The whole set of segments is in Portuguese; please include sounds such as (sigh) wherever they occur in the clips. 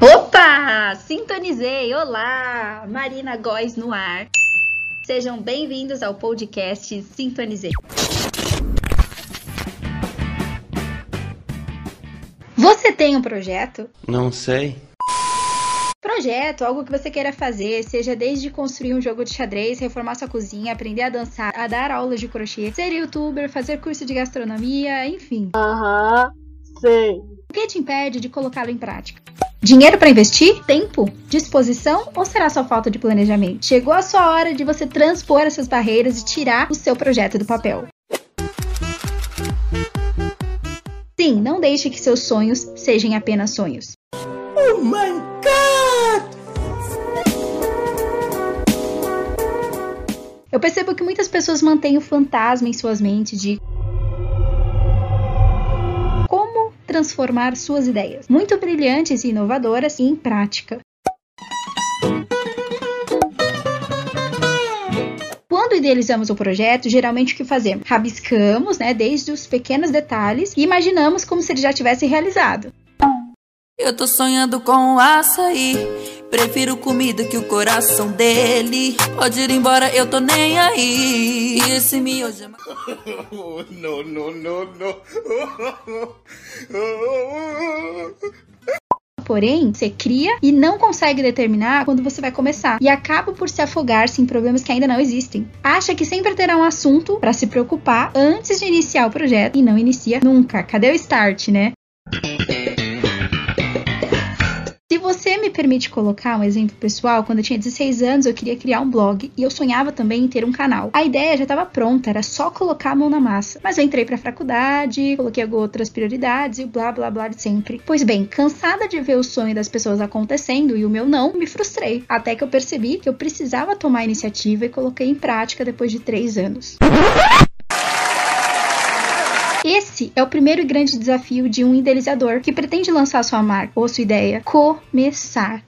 Opa! Sintonizei! Olá! Marina Góes no ar. Sejam bem-vindos ao podcast Sintonizei. Você tem um projeto? Não sei. Projeto, algo que você queira fazer, seja desde construir um jogo de xadrez, reformar sua cozinha, aprender a dançar, a dar aulas de crochê, ser youtuber, fazer curso de gastronomia, enfim. Aham, sei. O que te impede de colocá-lo em prática? Dinheiro para investir? Tempo? Disposição? Ou será só falta de planejamento? Chegou a sua hora de você transpor essas barreiras e tirar o seu projeto do papel. Sim, não deixe que seus sonhos sejam apenas sonhos. Oh Eu percebo que muitas pessoas mantêm o fantasma em suas mentes de como transformar suas ideias, muito brilhantes e inovadoras, em prática. Quando idealizamos o projeto, geralmente o que fazemos? Rabiscamos, né, desde os pequenos detalhes e imaginamos como se ele já tivesse realizado. Eu tô sonhando com açaí. Prefiro comida que o coração dele. Pode ir embora, eu tô nem aí. E esse miojo é ma- (laughs) no, no, no, no. (laughs) Porém, você cria e não consegue determinar quando você vai começar e acaba por se afogar-se em problemas que ainda não existem. Acha que sempre terá um assunto para se preocupar antes de iniciar o projeto e não inicia nunca. Cadê o start, né? Você me permite colocar um exemplo pessoal, quando eu tinha 16 anos eu queria criar um blog e eu sonhava também em ter um canal. A ideia já estava pronta, era só colocar a mão na massa. Mas eu entrei pra faculdade, coloquei outras prioridades e blá blá blá de sempre. Pois bem, cansada de ver o sonho das pessoas acontecendo e o meu não, me frustrei. Até que eu percebi que eu precisava tomar a iniciativa e coloquei em prática depois de três anos. Esse é o primeiro e grande desafio de um idealizador que pretende lançar sua marca ou sua ideia. Começar.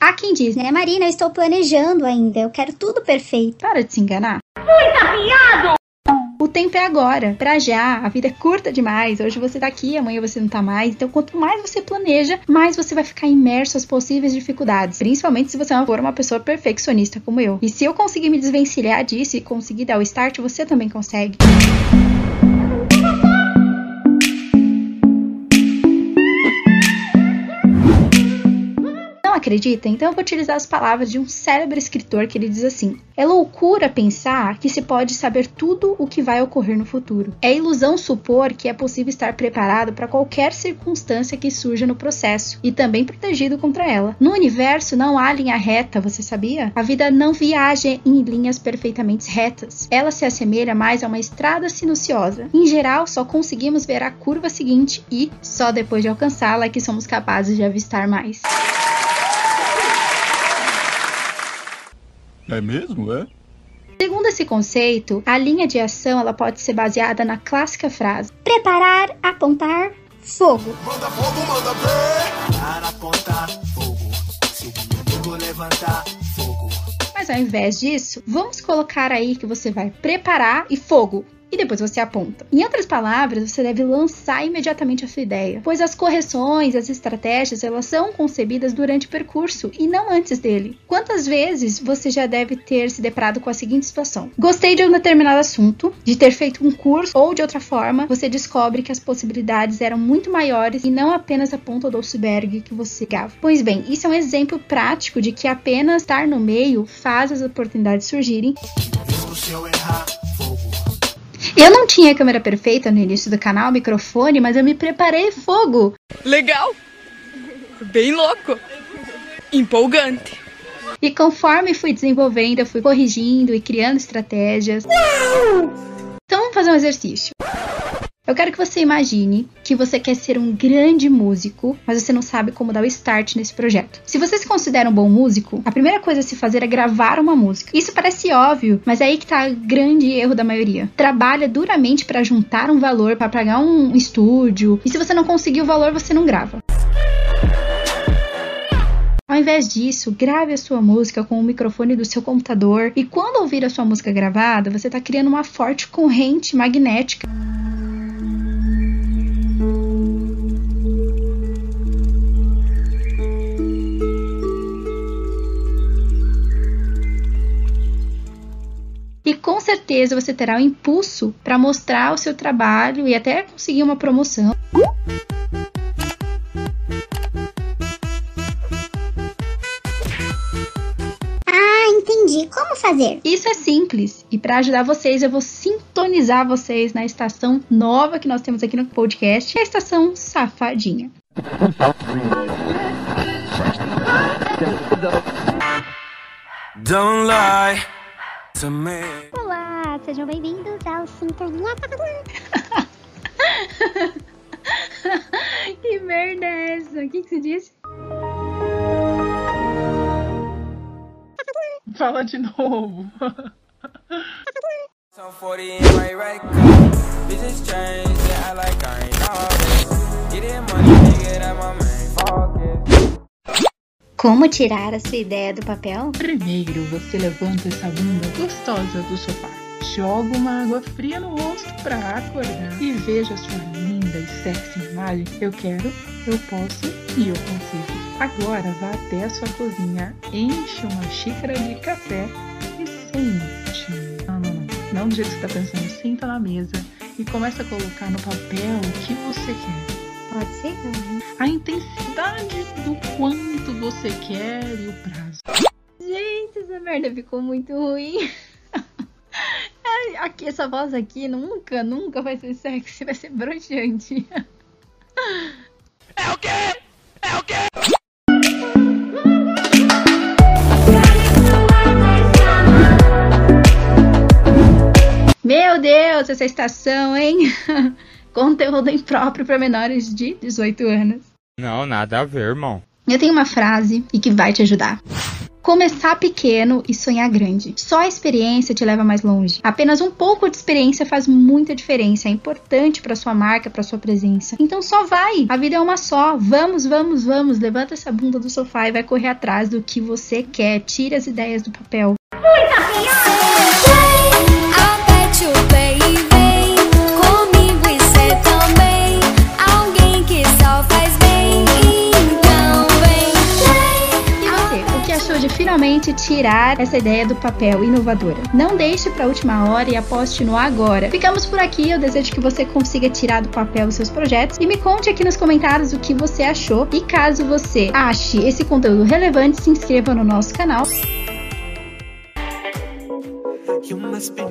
Há quem diz, né? Marina, eu estou planejando ainda. Eu quero tudo perfeito. Para de se enganar. O tempo é agora, pra já. A vida é curta demais. Hoje você tá aqui, amanhã você não tá mais. Então, quanto mais você planeja, mais você vai ficar imerso às possíveis dificuldades. Principalmente se você não for uma pessoa perfeccionista como eu. E se eu conseguir me desvencilhar disso e conseguir dar o start, você também consegue. Não acredita? Então eu vou utilizar as palavras de um célebre escritor que ele diz assim: É loucura pensar que se pode saber tudo o que vai ocorrer no futuro. É ilusão supor que é possível estar preparado para qualquer circunstância que surja no processo e também protegido contra ela. No universo não há linha reta, você sabia? A vida não viaja em linhas perfeitamente retas. Ela se assemelha mais a uma estrada sinuosa. Em geral, só conseguimos ver a curva seguinte e só depois de alcançá-la é que somos capazes de avistar mais. É mesmo, é? Segundo esse conceito, a linha de ação ela pode ser baseada na clássica frase: Preparar, apontar, fogo. Manda fogo, manda ver. Para apontar fogo, se o levantar fogo. Mas ao invés disso, vamos colocar aí que você vai preparar e fogo. E depois você aponta. Em outras palavras, você deve lançar imediatamente a sua ideia, pois as correções, as estratégias, elas são concebidas durante o percurso e não antes dele. Quantas vezes você já deve ter se deparado com a seguinte situação? Gostei de um determinado assunto, de ter feito um curso ou de outra forma, você descobre que as possibilidades eram muito maiores e não apenas a ponta do iceberg que você gava. Pois bem, isso é um exemplo prático de que apenas estar no meio faz as oportunidades surgirem Mesmo se eu errar. Eu não tinha câmera perfeita no início do canal, microfone, mas eu me preparei fogo. Legal! Bem louco! Empolgante! E conforme fui desenvolvendo, eu fui corrigindo e criando estratégias. Então vamos fazer um exercício. Eu quero que você imagine que você quer ser um grande músico, mas você não sabe como dar o start nesse projeto. Se você se considera um bom músico, a primeira coisa a se fazer é gravar uma música. Isso parece óbvio, mas é aí que tá o grande erro da maioria. Trabalha duramente para juntar um valor, para pagar um estúdio, e se você não conseguir o valor, você não grava. Ao invés disso, grave a sua música com o microfone do seu computador e quando ouvir a sua música gravada, você está criando uma forte corrente magnética. Certeza você terá o impulso para mostrar o seu trabalho e até conseguir uma promoção. Ah, entendi. Como fazer? Isso é simples. E para ajudar vocês, eu vou sintonizar vocês na estação nova que nós temos aqui no podcast, a estação Safadinha. Don't lie to me. Olá, sejam bem-vindos ao Sintonia (laughs) que merda é essa? O que, que você disse? Fala de novo. Some 40 in my right car. Bitches change, they act like I ain't all this. Getting money, nigga, that my main focus. Como tirar a sua ideia do papel? Primeiro você levanta essa bunda gostosa do sofá. Joga uma água fria no rosto pra acordar e veja sua linda e sexy imagem. Eu quero, eu posso e eu consigo. Agora vá até a sua cozinha, enche uma xícara de café e sente. Não, não, não. Não do jeito que você tá pensando. Senta na mesa e começa a colocar no papel o que você quer. Pode ser? A intensidade do quanto você quer e o prazo. Gente, essa merda ficou muito ruim. (laughs) Aqui, essa voz aqui nunca, nunca vai ser sexy, vai ser broxante. Meu Deus, essa estação, hein? (laughs) Conteúdo impróprio para menores de 18 anos. Não, nada a ver, irmão. Eu tenho uma frase e que vai te ajudar. Começar pequeno e sonhar grande. Só a experiência te leva mais longe. Apenas um pouco de experiência faz muita diferença. É importante para sua marca, para sua presença. Então só vai. A vida é uma só. Vamos, vamos, vamos. Levanta essa bunda do sofá e vai correr atrás do que você quer. Tira as ideias do papel. I'll tirar essa ideia do papel inovadora? Não deixe para a última hora e aposte no agora. Ficamos por aqui. Eu desejo que você consiga tirar do papel os seus projetos e me conte aqui nos comentários o que você achou. E caso você ache esse conteúdo relevante, se inscreva no nosso canal.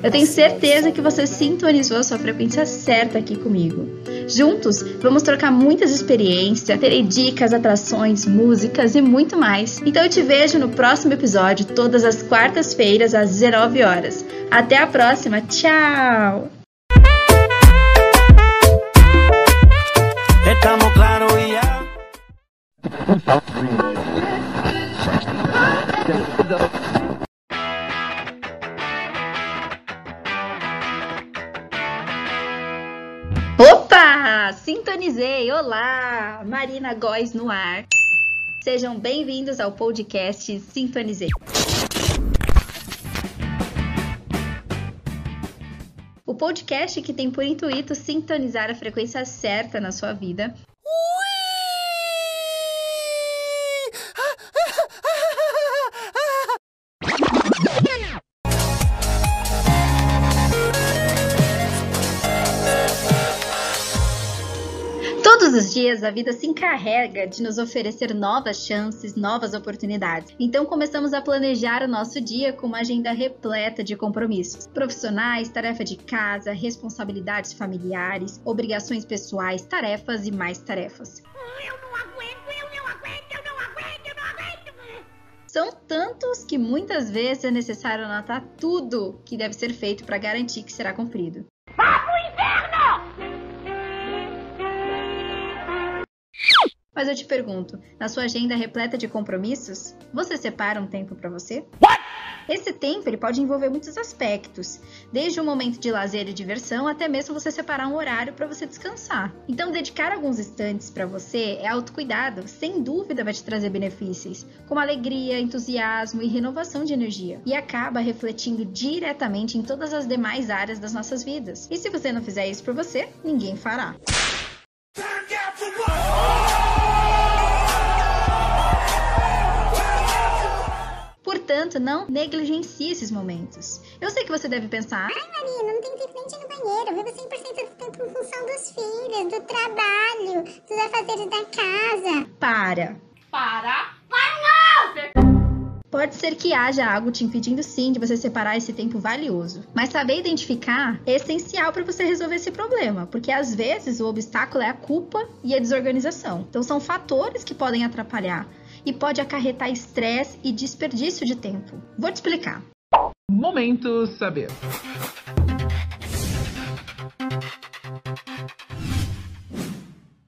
Eu tenho certeza que você sintonizou a sua frequência certa aqui comigo. Juntos, vamos trocar muitas experiências, terei dicas, atrações, músicas e muito mais. Então eu te vejo no próximo episódio, todas as quartas-feiras às 19 horas. Até a próxima, tchau! (laughs) Sintonizei! Olá! Marina Góes no ar. Sejam bem-vindos ao podcast Sintonizei. O podcast que tem por intuito sintonizar a frequência certa na sua vida. Dias a vida se encarrega de nos oferecer novas chances, novas oportunidades. Então começamos a planejar o nosso dia com uma agenda repleta de compromissos profissionais, tarefa de casa, responsabilidades familiares, obrigações pessoais, tarefas e mais tarefas. São tantos que muitas vezes é necessário anotar tudo que deve ser feito para garantir que será cumprido. Mas eu te pergunto, na sua agenda repleta de compromissos, você separa um tempo para você? Esse tempo ele pode envolver muitos aspectos, desde um momento de lazer e diversão até mesmo você separar um horário para você descansar. Então, dedicar alguns instantes para você é autocuidado, sem dúvida vai te trazer benefícios, como alegria, entusiasmo e renovação de energia, e acaba refletindo diretamente em todas as demais áreas das nossas vidas. E se você não fizer isso por você, ninguém fará. Portanto, não negligencie esses momentos. Eu sei que você deve pensar, Ai, Marina, não tem tempo nem de ir no banheiro. Eu vivo 100% do tempo em função dos filhos, do trabalho, dos afazeres da casa. para. Para. Pode ser que haja algo te impedindo sim de você separar esse tempo valioso, mas saber identificar é essencial para você resolver esse problema, porque às vezes o obstáculo é a culpa e a desorganização. Então são fatores que podem atrapalhar e pode acarretar estresse e desperdício de tempo. Vou te explicar. Momento saber.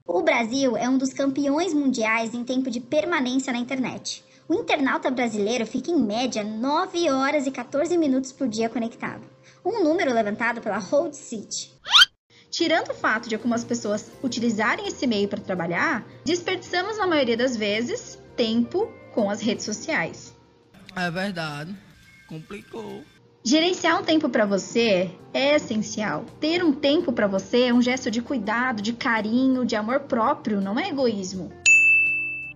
O Brasil é um dos campeões mundiais em tempo de permanência na internet. O internauta brasileiro fica em média 9 horas e 14 minutos por dia conectado. Um número levantado pela Hold City. Tirando o fato de algumas pessoas utilizarem esse meio para trabalhar, desperdiçamos na maioria das vezes tempo com as redes sociais. É verdade. Complicou. Gerenciar um tempo para você é essencial. Ter um tempo para você é um gesto de cuidado, de carinho, de amor próprio, não é egoísmo.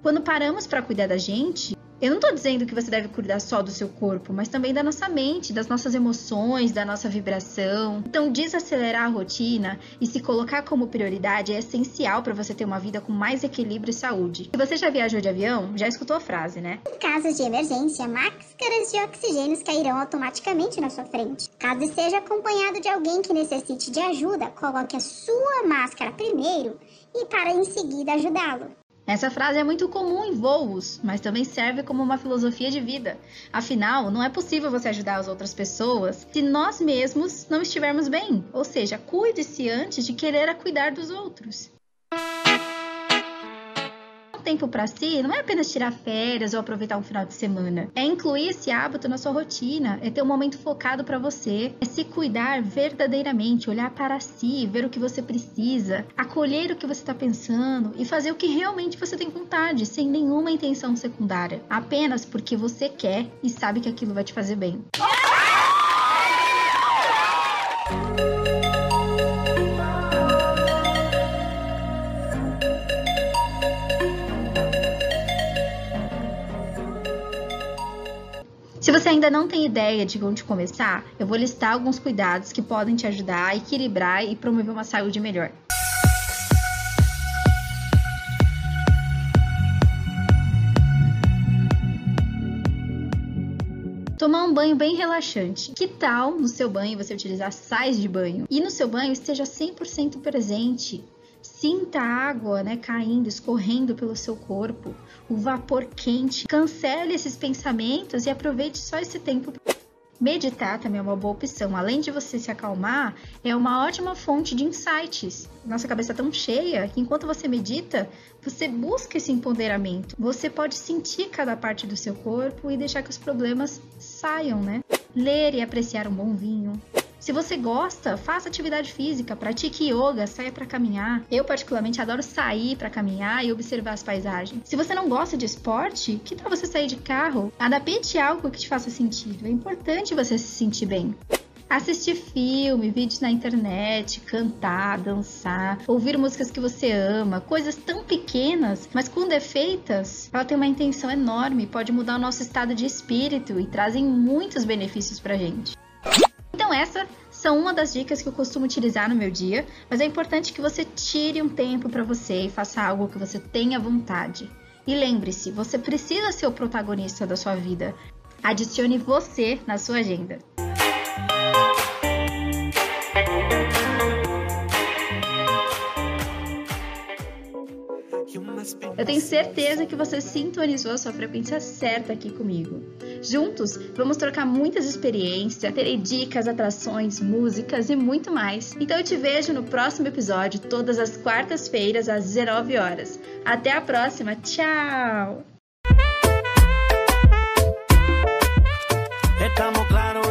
Quando paramos para cuidar da gente, eu não tô dizendo que você deve cuidar só do seu corpo, mas também da nossa mente, das nossas emoções, da nossa vibração. Então, desacelerar a rotina e se colocar como prioridade é essencial para você ter uma vida com mais equilíbrio e saúde. Se você já viajou de avião, já escutou a frase, né? Em casos de emergência, máscaras de oxigênio cairão automaticamente na sua frente. Caso esteja acompanhado de alguém que necessite de ajuda, coloque a sua máscara primeiro e para em seguida ajudá-lo. Essa frase é muito comum em voos, mas também serve como uma filosofia de vida. Afinal, não é possível você ajudar as outras pessoas se nós mesmos não estivermos bem. Ou seja, cuide-se antes de querer cuidar dos outros. Tempo para si não é apenas tirar férias ou aproveitar um final de semana. É incluir esse hábito na sua rotina, é ter um momento focado para você, é se cuidar verdadeiramente, olhar para si, ver o que você precisa, acolher o que você está pensando e fazer o que realmente você tem vontade, sem nenhuma intenção secundária, apenas porque você quer e sabe que aquilo vai te fazer bem. Você ainda não tem ideia de onde começar, eu vou listar alguns cuidados que podem te ajudar a equilibrar e promover uma saúde melhor. Tomar um banho bem relaxante. Que tal no seu banho você utilizar sais de banho? E no seu banho esteja 100% presente. Sinta a água né, caindo, escorrendo pelo seu corpo, o vapor quente. Cancele esses pensamentos e aproveite só esse tempo. Meditar também é uma boa opção. Além de você se acalmar, é uma ótima fonte de insights. Nossa cabeça é tão cheia que enquanto você medita, você busca esse empoderamento. Você pode sentir cada parte do seu corpo e deixar que os problemas saiam, né? Ler e apreciar um bom vinho, se você gosta, faça atividade física, pratique yoga, saia para caminhar. Eu particularmente adoro sair para caminhar e observar as paisagens. Se você não gosta de esporte, que tal você sair de carro? Adapte algo que te faça sentido. É importante você se sentir bem. Assistir filme, vídeos na internet, cantar, dançar, ouvir músicas que você ama, coisas tão pequenas, mas quando é feitas, ela tem uma intenção enorme, pode mudar o nosso estado de espírito e trazem muitos benefícios pra gente. Então essas são uma das dicas que eu costumo utilizar no meu dia, mas é importante que você tire um tempo para você e faça algo que você tenha vontade. E lembre-se, você precisa ser o protagonista da sua vida. Adicione você na sua agenda. Eu tenho certeza que você sintonizou a sua frequência certa aqui comigo. Juntos, vamos trocar muitas experiências, terei dicas, atrações, músicas e muito mais. Então eu te vejo no próximo episódio, todas as quartas-feiras às 19 horas. Até a próxima, tchau!